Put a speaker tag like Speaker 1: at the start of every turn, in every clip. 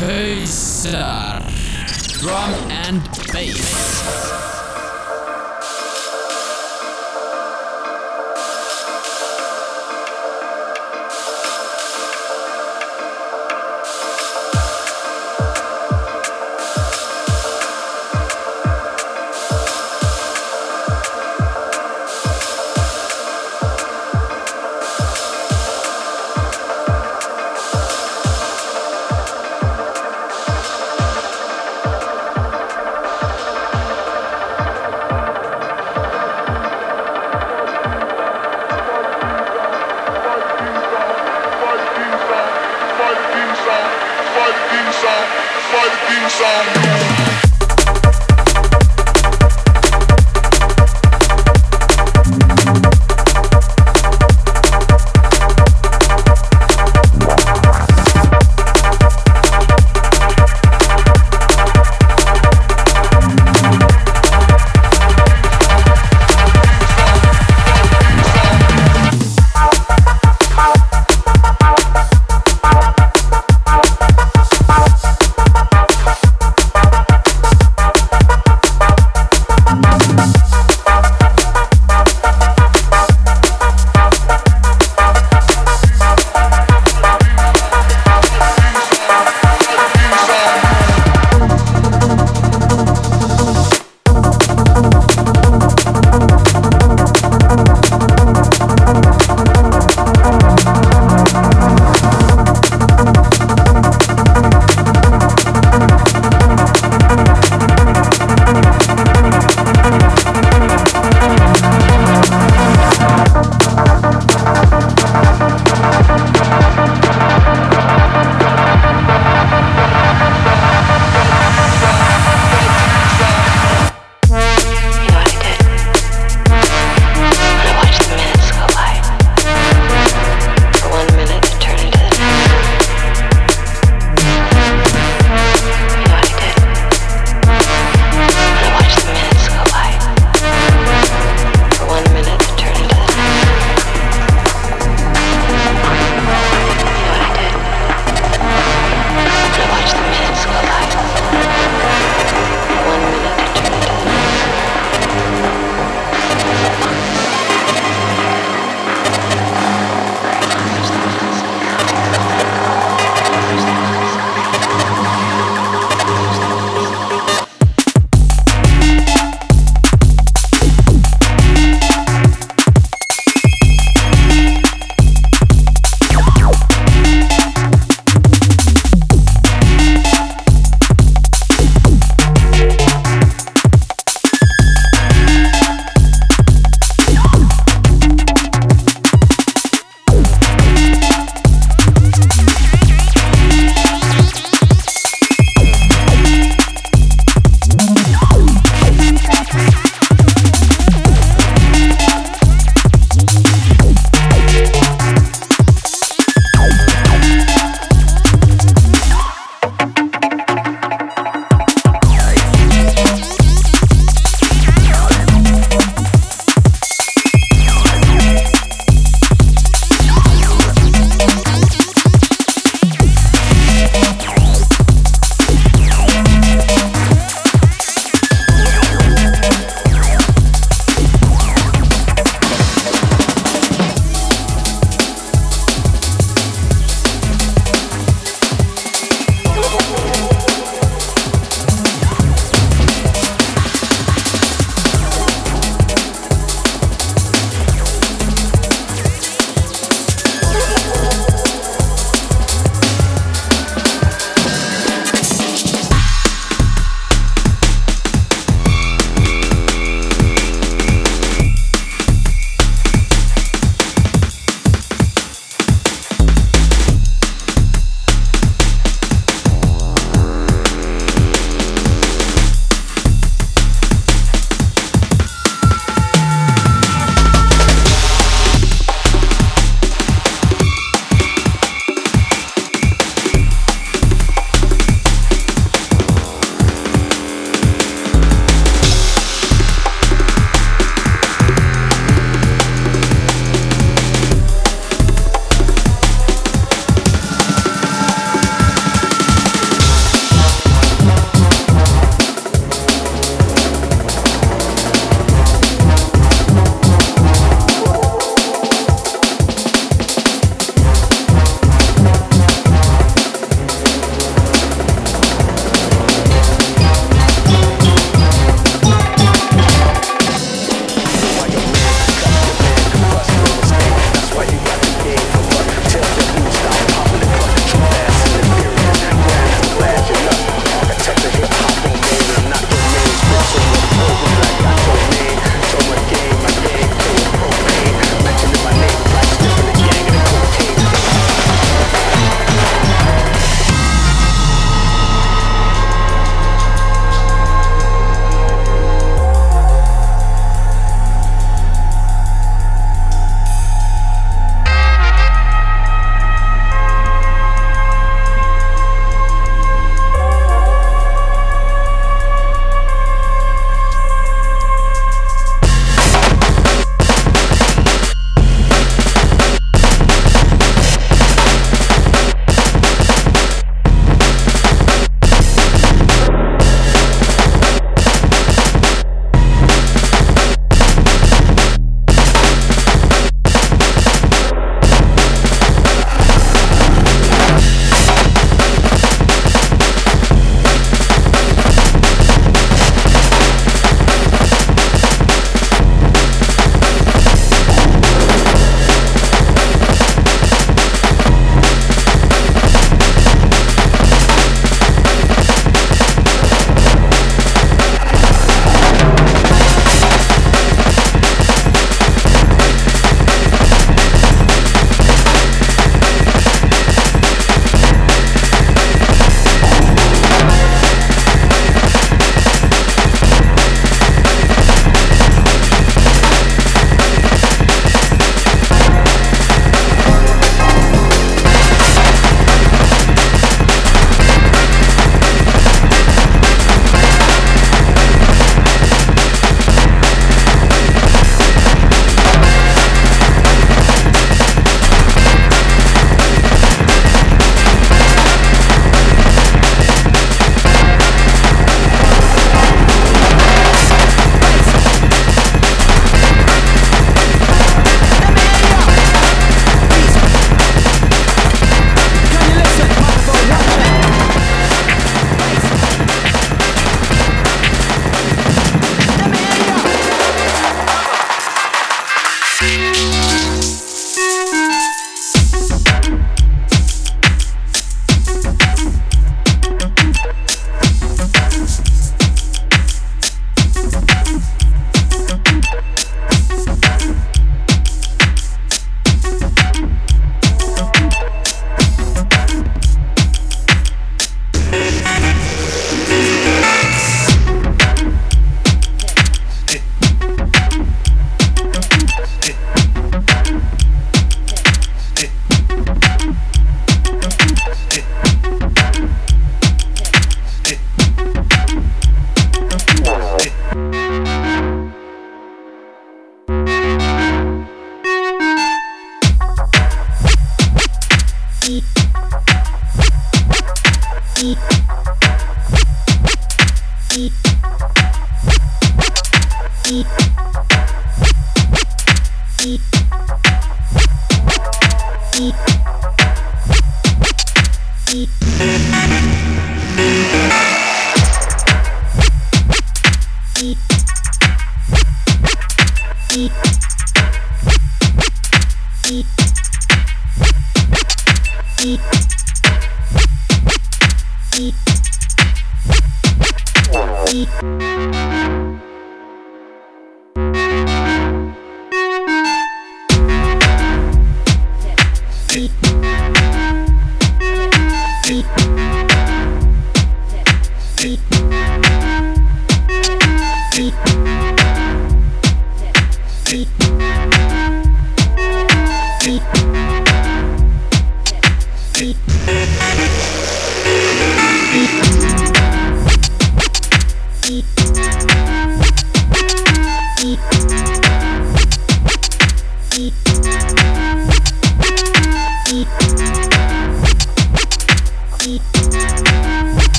Speaker 1: Pöjsar. Drum and bass.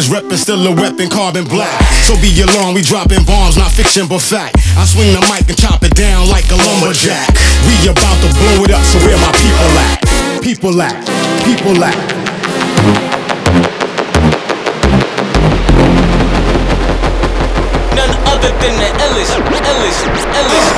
Speaker 2: Madness, reppin' still a weapon, carbon black. So be alarmed, we dropping bombs, not fiction but fact. I swing the mic and chop it down like a lumberjack. We about to blow it up, so where my people at? People at, people at.
Speaker 3: Than the illest, illest, illest.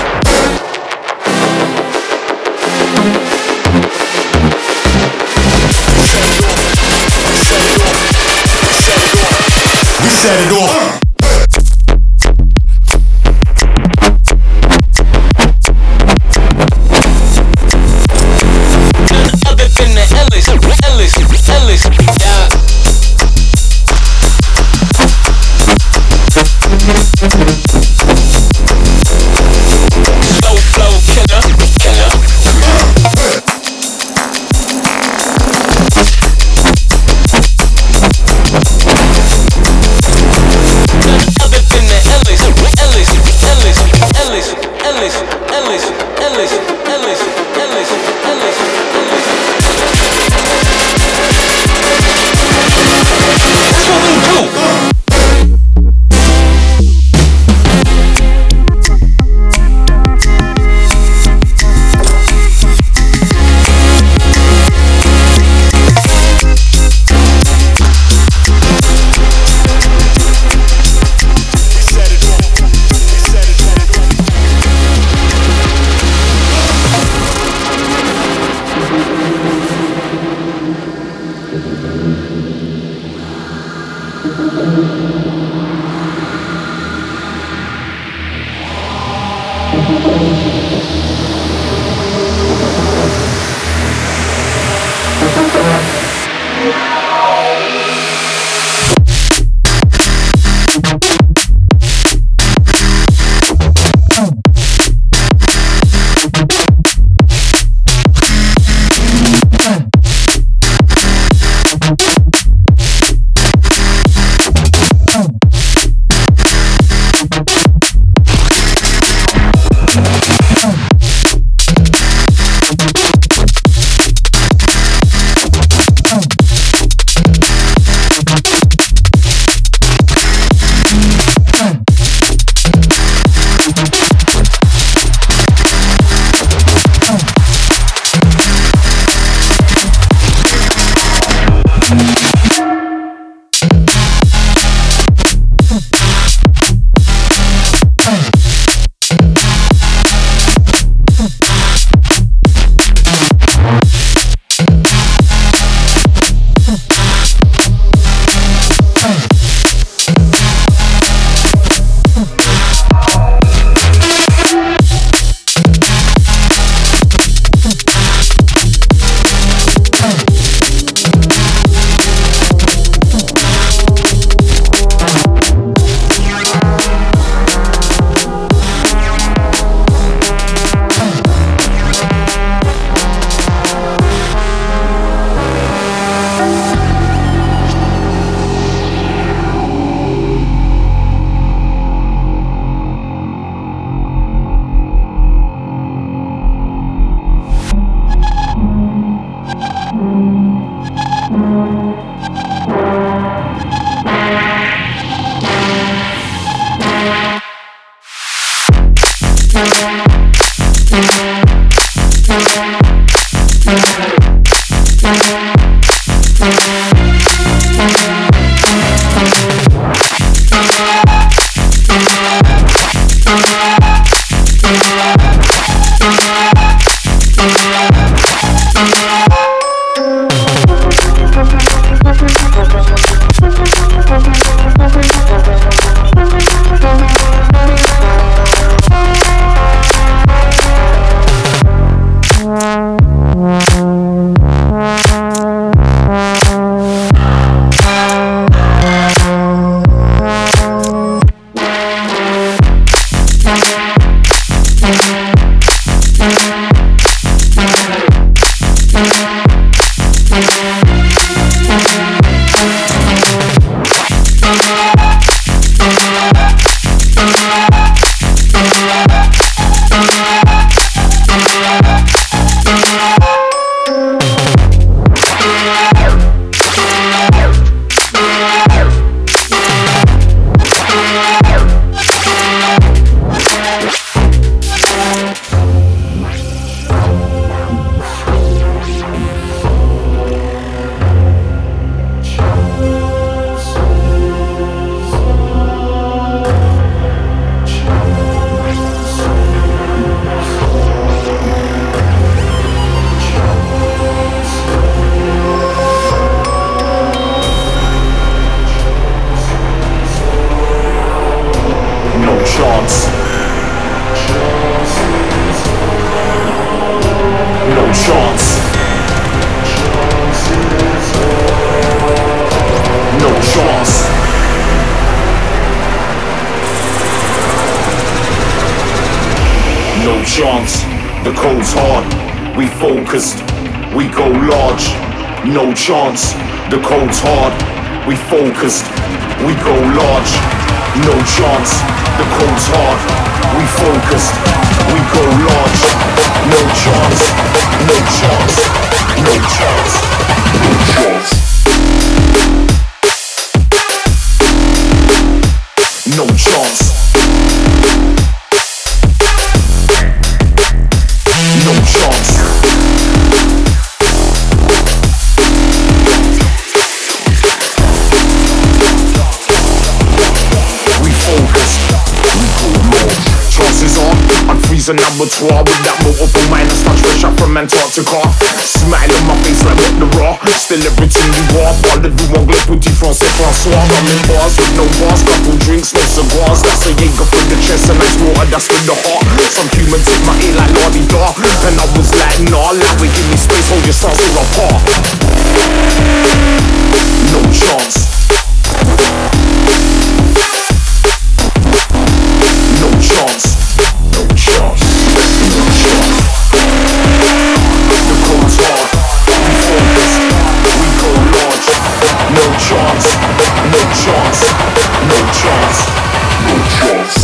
Speaker 3: Set it off.
Speaker 4: We
Speaker 5: abattoir with that multiple minus touch fresh up from Antarctica. Smile on my face like what the raw. Still everything you are. Parlez-vous anglais, petit français, François. I'm in bars with no bars, couple drinks, no cigars. That's a Jaeger for the chest and ice water, that's for the heart. Some humans take my ear like Lordy Dar. And I was like, nah, like we give me space, hold your stance or apart. No chance. No chance. Chance. No chance. No chance. No chance.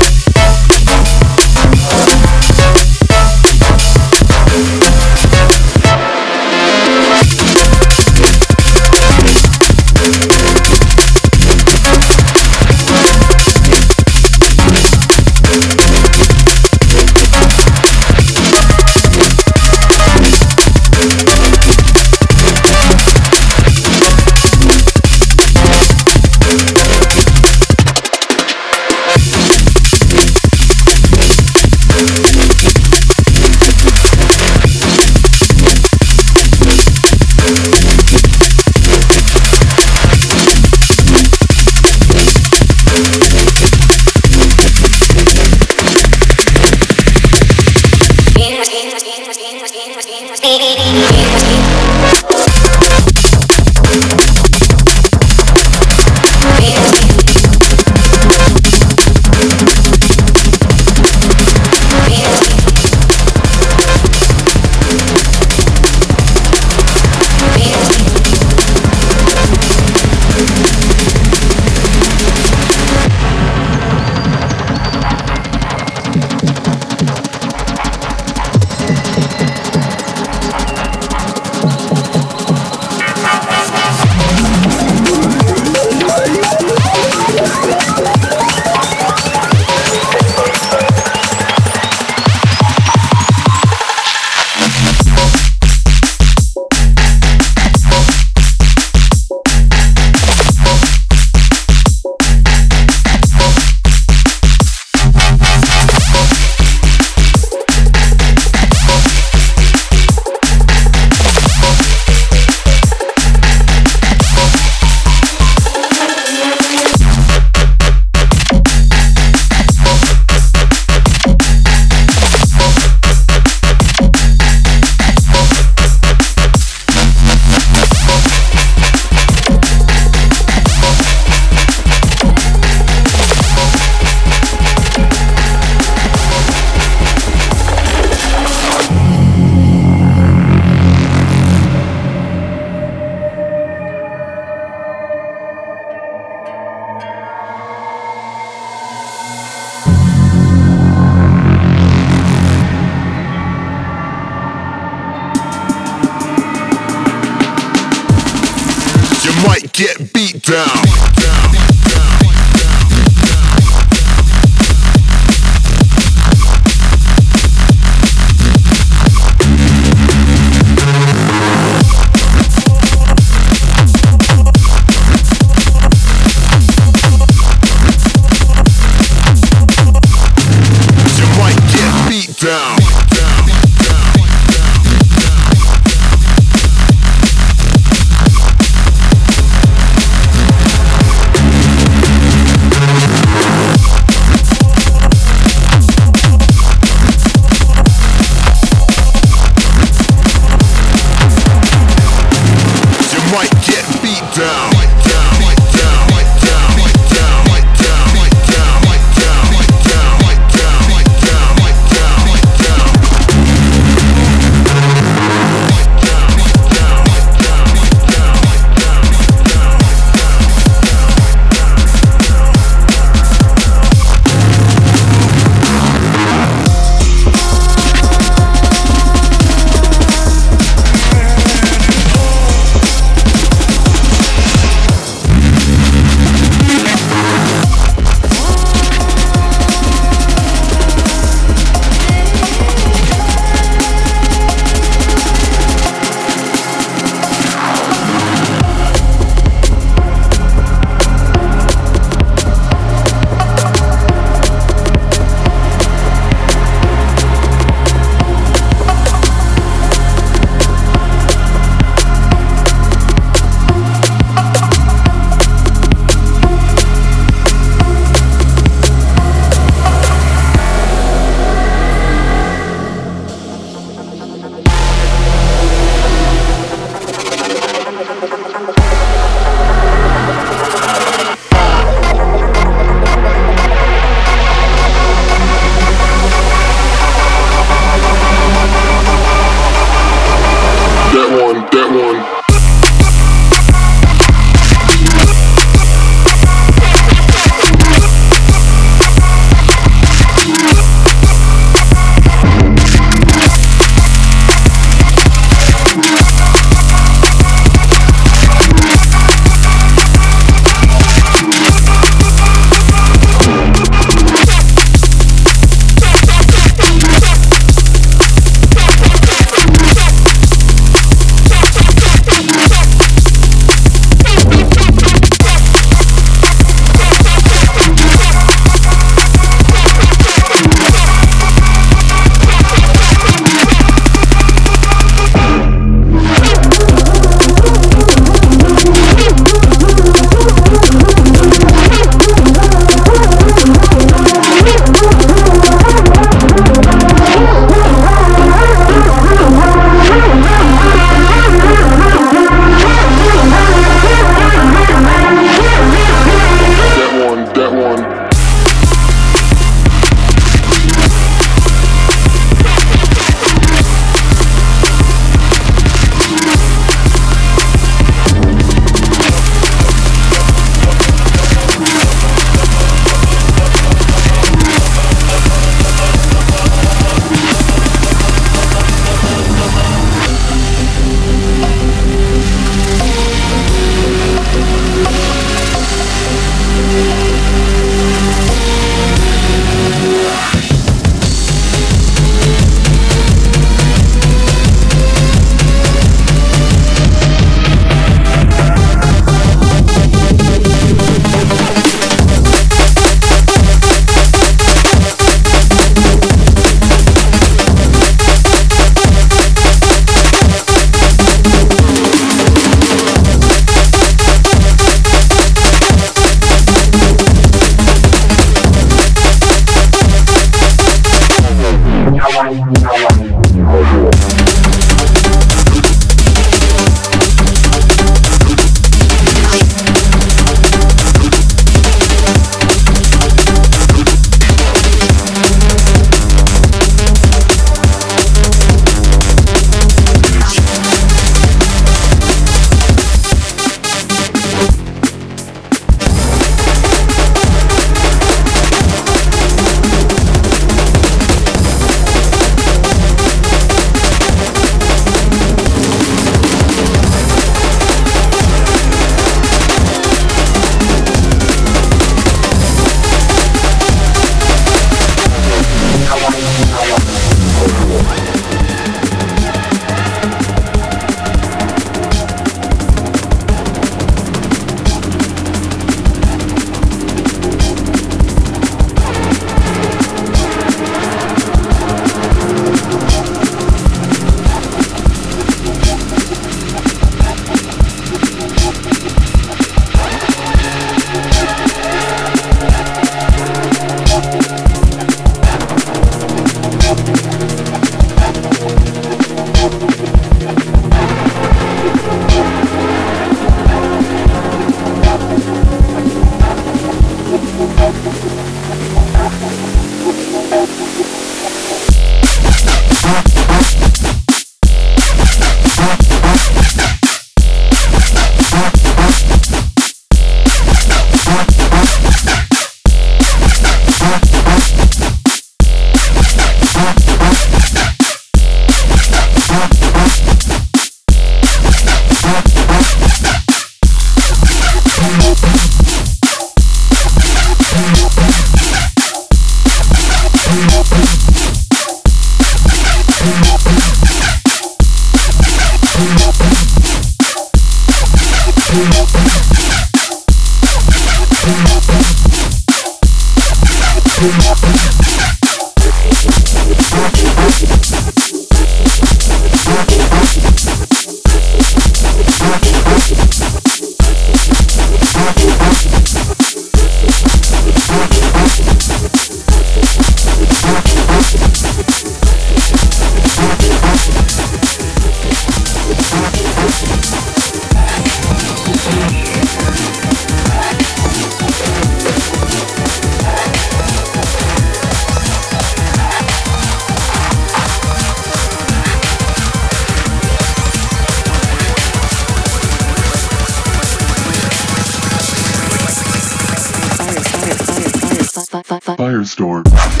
Speaker 6: Firestorm.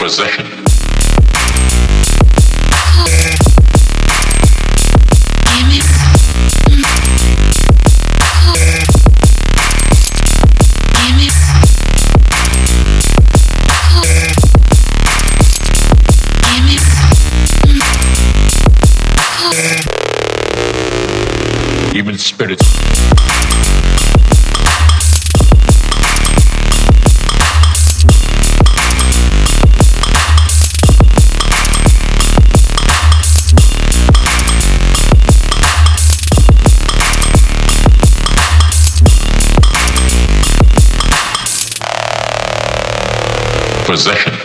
Speaker 6: possession. Even spirits.
Speaker 7: Possession.